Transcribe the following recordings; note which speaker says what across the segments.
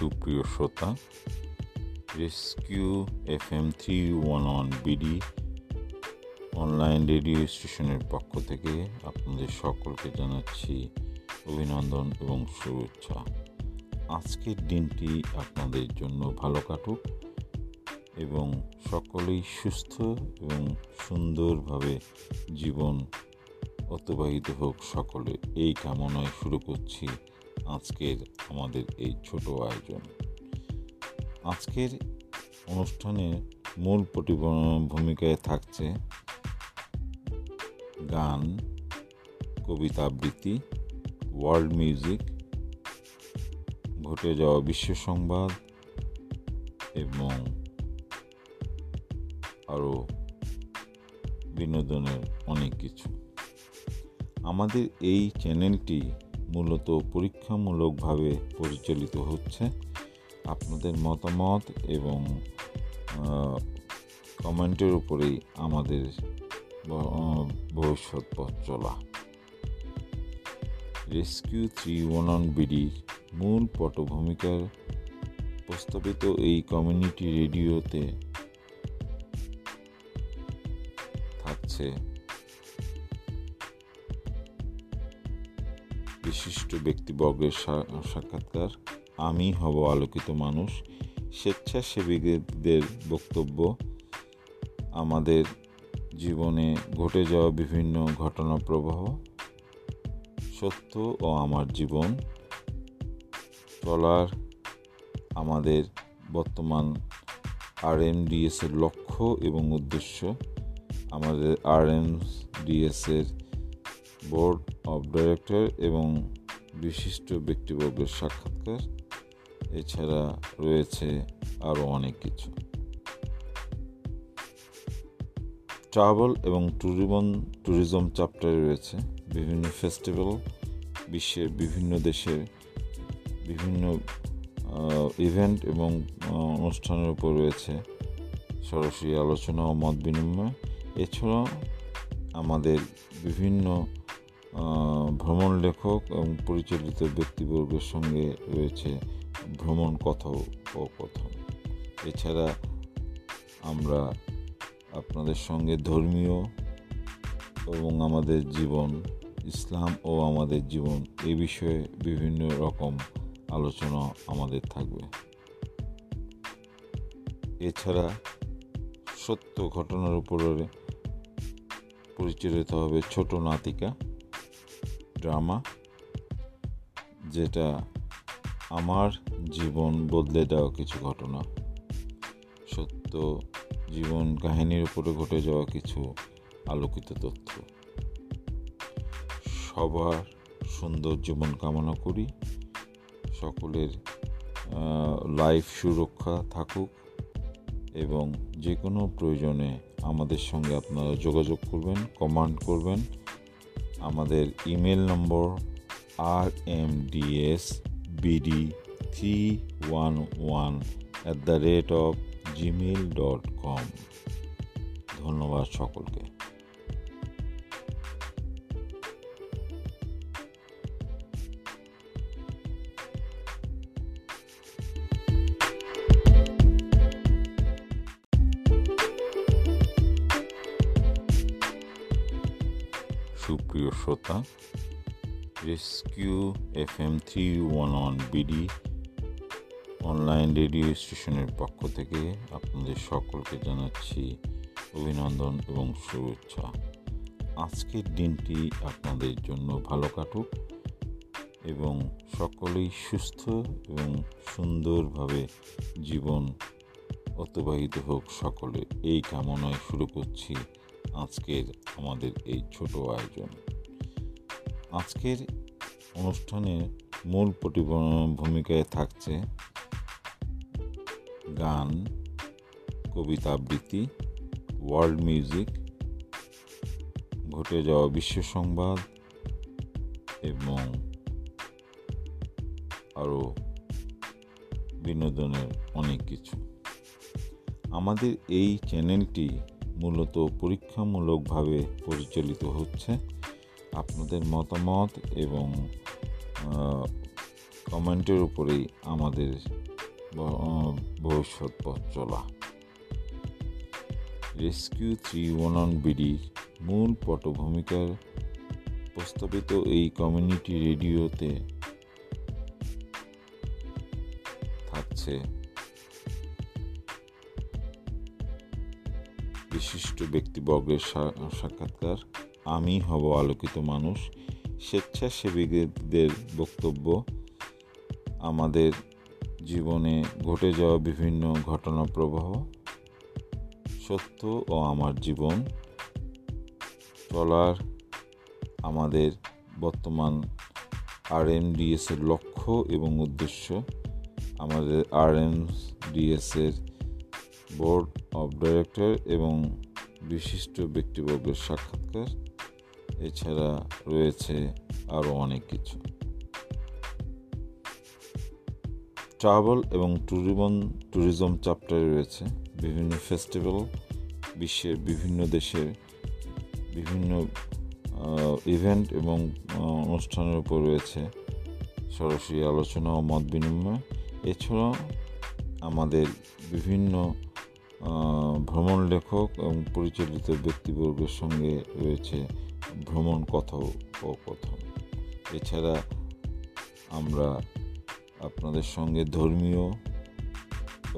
Speaker 1: সুপ্রিয় শ্রোতা Rescue F M three one one BD online radio স্টেশনের পক্ষ থেকে আপনাদের সকলকে জানাচ্ছি অভিনন্দন এবং শুভেচ্ছা। আজকের দিনটি আপনাদের জন্য ভালো কাটুক এবং সকলেই সুস্থ এবং সুন্দরভাবে জীবন অতিবাহিত হোক সকলে। এই কামনায় শুরু করছি। আজকের আমাদের এই ছোট আয়োজন। আজকের অনুষ্ঠানের মূল ভূমিকায় থাকছে গান, কবিতা আবৃত্তি ওয়ার্ল্ড মিউজিক ঘটে যাওয়া বিশ্ব সংবাদ এবং আরও বিনোদনের অনেক কিছু। আমাদের এই চ্যানেলটি মূলত পরীক্ষামূলকভাবে পরিচালিত হচ্ছে। আপনাদের মতামত এবং কমেন্টের উপরেই আমাদের ভবিষ্যৎ পথ চলা। রেস্কিউ থ্রি ওয়ান অন বিডির মূল পটভূমিকার প্রস্তাবিত এই কমিউনিটি রেডিওতে থাকছে বিশিষ্ট ব্যক্তিবর্গের সাক্ষাৎকার, আমি হব আলোকিত মানুষ, স্বেচ্ছাসেবীদের বক্তব্য, আমাদের জীবনে ঘটে যাওয়া বিভিন্ন ঘটনা প্রবাহ, সত্য ও আমার জীবন চলার আমাদের বর্তমান আর এম ডিএসের লক্ষ্য এবং উদ্দেশ্য, আমাদের আর এম ডিএসের বোর্ড অব ডাইরেক্টর এবং বিশিষ্ট ব্যক্তিবর্গের সাক্ষাৎকার। এছাড়া রয়েছে আরও অনেক কিছু। ট্রাভেল এবং ট্যুরিজম ট্যুরিজম চ্যাপ্টারে রয়েছে বিভিন্ন ফেস্টিভ্যাল, বিশ্বের বিভিন্ন দেশের বিভিন্ন ইভেন্ট এবং অনুষ্ঠানের উপর রয়েছে সরাসরি আলোচনা ও মত বিনিময়। এছাড়াও আমাদের বিভিন্ন ভ্রমণ লেখক এবং পরিচালিত ব্যক্তিবর্গের সঙ্গে রয়েছে ভ্রমণ কথোপকথন। এছাড়া আমরা আপনাদের সঙ্গে ধর্মীয় এবং আমাদের জীবন, ইসলাম ও আমাদের জীবন এ বিষয়ে বিভিন্ন রকম আলোচনা আমাদের থাকবে। এছাড়া সত্য ঘটনার উপরে পরিচালিত হবে ছোট নাতিকা। ড্রামা যেটা আমার জীবন বদলে দেওয়া কিছু ঘটনা, সত্য জীবন কাহিনীর উপরে ঘটে যাওয়া কিছু আলোকিত তথ্য। সবার সুন্দর জীবন কামনা করি। সকলের লাইফ সুরক্ষা থাকুক এবং যে কোনো প্রয়োজনে আমাদের সঙ্গে আপনারা যোগাযোগ করবেন কমান্ড করবেন। আমাদের email number R M DS BD three one one at the rate of Gmail dot com ধন্যবাদ সকলকে। সুপ্রিয় শ্রোতা Rescue F M three one one BD online radio স্টেশনের পক্ষ থেকে আপনাদের সকলকে জানাচ্ছি অভিনন্দন এবং শুভেচ্ছা। আজকের দিনটি আপনাদের জন্য ভালো কাটুক এবং সকলেই সুস্থ এবং সুন্দরভাবে জীবন অতিবাহিত হোক সকলে। এই কামনায় শুরু করছি। আজকের আমাদের এই ছোট আয়োজন। আজকের অনুষ্ঠানের মূল ভূমিকায় থাকছে গান, কবিতা আবৃত্তি ওয়ার্ল্ড মিউজিক ঘটে যাওয়া বিশ্ব সংবাদ এবং আরও বিনোদনের অনেক কিছু। আমাদের এই চ্যানেলটি মূলত পরীক্ষামূলকভাবে পরিচালিত হচ্ছে। আপনাদের মতামত এবং কমেন্টের উপরেই আমাদের ভবিষ্যৎ পথ চলা। রেস্কিউ থ্রি ওয়ান অন বিডির মূল পটভূমিকার প্রস্তাবিত এই কমিউনিটি রেডিওতে থাকছে। বিশিষ্ট ব্যক্তিবর্গের সাক্ষাৎকার, আমি হব আলোকিত মানুষ, স্বেচ্ছাসেবীদের বক্তব্য, আমাদের জীবনে ঘটে যাওয়া বিভিন্ন ঘটনা প্রবাহ, সত্য ও আমার জীবন চলার আমাদের বর্তমান আর এম ডিএসের লক্ষ্য এবং উদ্দেশ্য, আমাদের আর এম ডিএসের বোর্ড অফ ডাইরেক্টর এবং বিশিষ্ট ব্যক্তিবর্গের সাক্ষাৎকার। এছাড়া রয়েছে আরও অনেক কিছু। ট্রাভেল এবং ট্যুরিজম ট্যুরিজম চ্যাপ্টারে রয়েছে বিভিন্ন ফেস্টিভ্যাল, বিশ্বের বিভিন্ন দেশের বিভিন্ন ইভেন্ট এবং অনুষ্ঠানের উপর রয়েছে সরাসরি আলোচনা ও মত বিনিময়। এছাড়াও আমাদের বিভিন্ন ভ্রমণ লেখক এবং পরিচালিত ব্যক্তিবর্গের সঙ্গে রয়েছে ভ্রমণ কথোপকথন এছাড়া আমরা আপনাদের সঙ্গে ধর্মীয়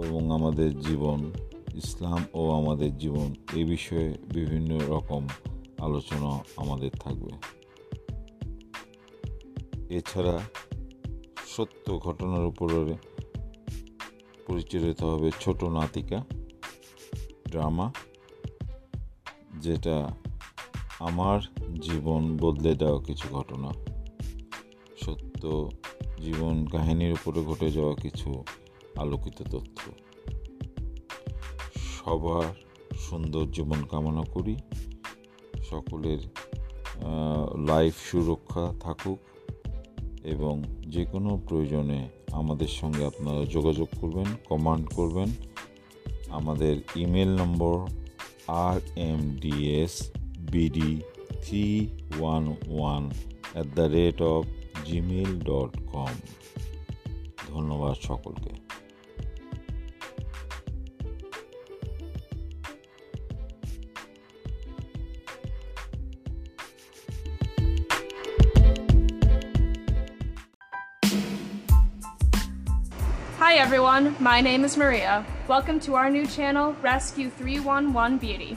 Speaker 1: এবং আমাদের জীবন, ইসলাম ও আমাদের জীবন এ বিষয়ে বিভিন্ন রকম আলোচনা আমাদের থাকবে। এছাড়া সত্য ঘটনার উপরে পরিচালিত হবে ছোট নাতিকা। ড্রামা, যেটা আমার জীবন বদলে দেওয়া কিছু ঘটনা, সত্য জীবন কাহিনীর উপরে ঘটে যাওয়া কিছু আলোকিত তথ্য। সবার সুন্দর জীবন কামনা করি। সকলের লাইফ সুরক্ষা থাকুক এবং যে কোনো প্রয়োজনে আমাদের সঙ্গে আপনারা যোগাযোগ করবেন কমান্ড করবেন। আমাদের email number R M DS BD three one one at the rate of Gmail dot com ধন্যবাদ সকলকে।
Speaker 2: Hi everyone, my name is Maria. Welcome to our new channel, Rescue 311 Beauty.